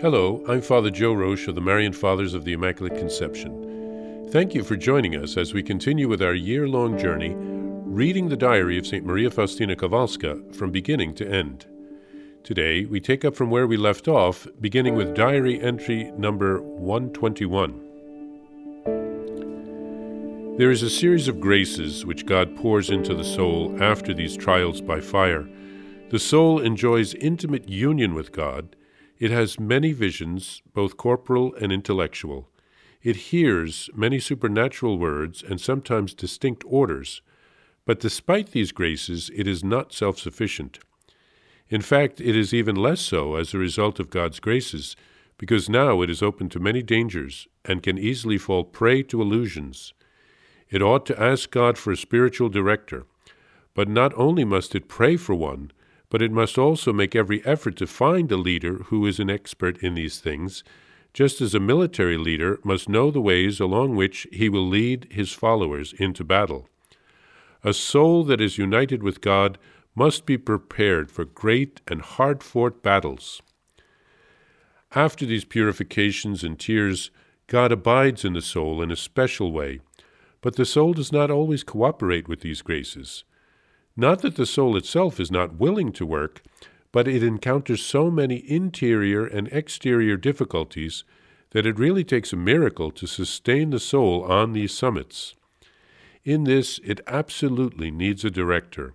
Hello, I'm Father Joe Roesch of the Marian Fathers of the Immaculate Conception. Thank you for joining us as we continue with our year long journey reading the diary of St. Maria Faustina Kowalska from beginning to end. Today, we take up from where we left off, beginning with diary entry number 121. There is a series of graces which God pours into the soul after these trials by fire. The soul enjoys intimate union with God it has many visions, both corporal and intellectual. It hears many supernatural words and sometimes distinct orders. But despite these graces, it is not self sufficient. In fact, it is even less so as a result of God's graces, because now it is open to many dangers and can easily fall prey to illusions. It ought to ask God for a spiritual director, but not only must it pray for one, but it must also make every effort to find a leader who is an expert in these things, just as a military leader must know the ways along which he will lead his followers into battle. A soul that is united with God must be prepared for great and hard fought battles. After these purifications and tears, God abides in the soul in a special way, but the soul does not always cooperate with these graces. Not that the soul itself is not willing to work, but it encounters so many interior and exterior difficulties that it really takes a miracle to sustain the soul on these summits. In this, it absolutely needs a director.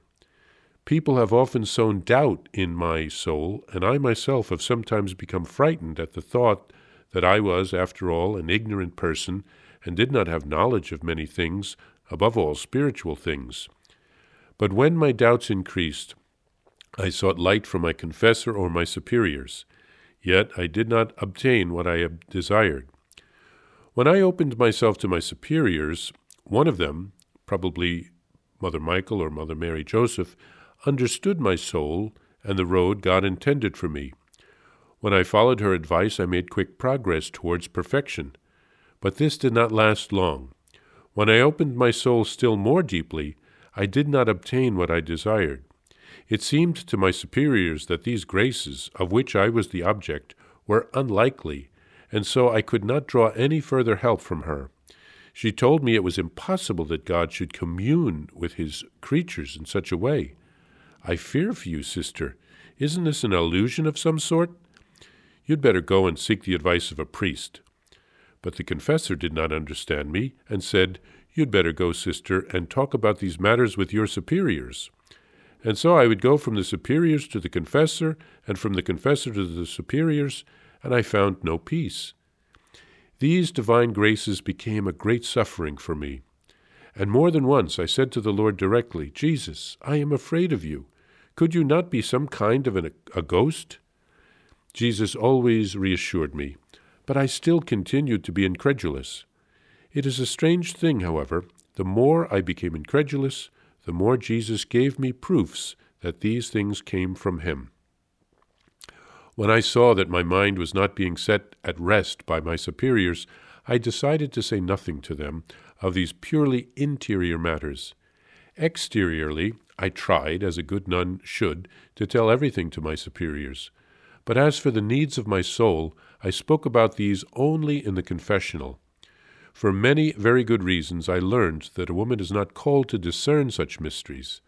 People have often sown doubt in my soul, and I myself have sometimes become frightened at the thought that I was, after all, an ignorant person and did not have knowledge of many things, above all spiritual things. But when my doubts increased, I sought light from my confessor or my superiors. Yet I did not obtain what I desired. When I opened myself to my superiors, one of them, probably Mother Michael or Mother Mary Joseph, understood my soul and the road God intended for me. When I followed her advice, I made quick progress towards perfection. But this did not last long. When I opened my soul still more deeply, I did not obtain what I desired. It seemed to my superiors that these graces, of which I was the object, were unlikely, and so I could not draw any further help from her. She told me it was impossible that God should commune with his creatures in such a way. I fear for you, sister. Isn't this an illusion of some sort? You'd better go and seek the advice of a priest. But the confessor did not understand me, and said, You'd better go, sister, and talk about these matters with your superiors. And so I would go from the superiors to the confessor, and from the confessor to the superiors, and I found no peace. These divine graces became a great suffering for me. And more than once I said to the Lord directly, Jesus, I am afraid of you. Could you not be some kind of an, a ghost? Jesus always reassured me, but I still continued to be incredulous. It is a strange thing, however, the more I became incredulous, the more Jesus gave me proofs that these things came from him. When I saw that my mind was not being set at rest by my superiors, I decided to say nothing to them of these purely interior matters. Exteriorly, I tried, as a good nun should, to tell everything to my superiors. But as for the needs of my soul, I spoke about these only in the confessional. For many very good reasons, I learned that a woman is not called to discern such mysteries.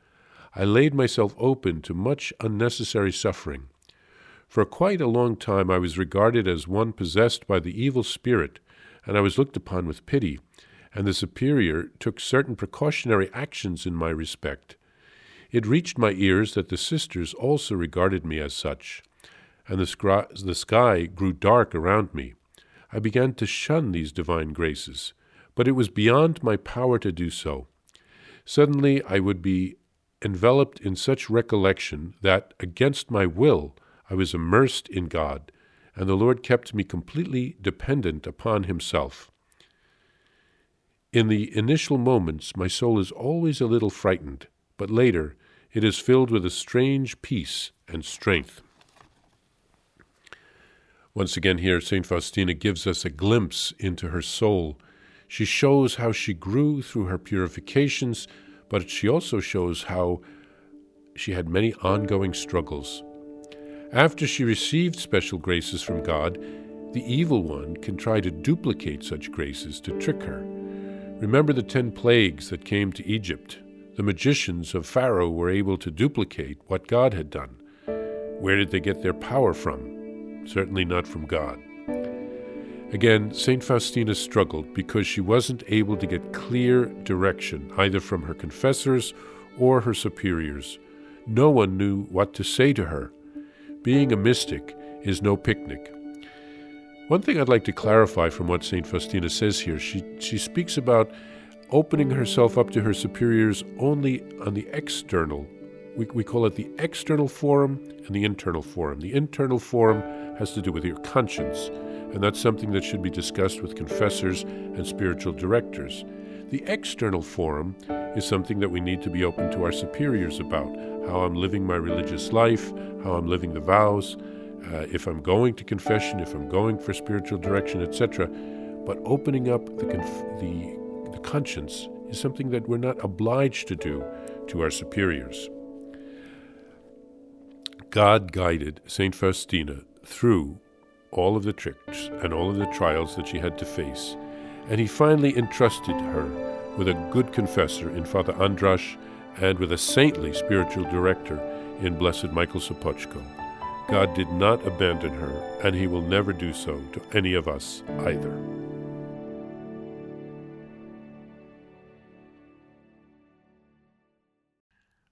I laid myself open to much unnecessary suffering. For quite a long time I was regarded as one possessed by the evil spirit, and I was looked upon with pity, and the superior took certain precautionary actions in my respect. It reached my ears that the sisters also regarded me as such, and the, the sky grew dark around me. I began to shun these divine graces, but it was beyond my power to do so. Suddenly I would be enveloped in such recollection that, against my will, I was immersed in God, and the Lord kept me completely dependent upon Himself. In the initial moments, my soul is always a little frightened, but later it is filled with a strange peace and strength. Once again, here, St. Faustina gives us a glimpse into her soul. She shows how she grew through her purifications, but she also shows how she had many ongoing struggles. After she received special graces from God, the evil one can try to duplicate such graces to trick her. Remember the ten plagues that came to Egypt. The magicians of Pharaoh were able to duplicate what God had done. Where did they get their power from? Certainly not from God. Again, St. Faustina struggled because she wasn't able to get clear direction either from her confessors or her superiors. No one knew what to say to her. Being a mystic is no picnic. One thing I'd like to clarify from what St. Faustina says here, she, she speaks about opening herself up to her superiors only on the external. We, we call it the external forum and the internal forum. The internal forum has to do with your conscience and that's something that should be discussed with confessors and spiritual directors. The external forum is something that we need to be open to our superiors about how I'm living my religious life, how I'm living the vows, uh, if I'm going to confession, if I'm going for spiritual direction, etc. But opening up the, conf- the, the conscience is something that we're not obliged to do to our superiors. God guided St. Faustina through all of the tricks and all of the trials that she had to face, and he finally entrusted her with a good confessor in Father Andrasz and with a saintly spiritual director in Blessed Michael Sopoćko. God did not abandon her, and he will never do so to any of us either.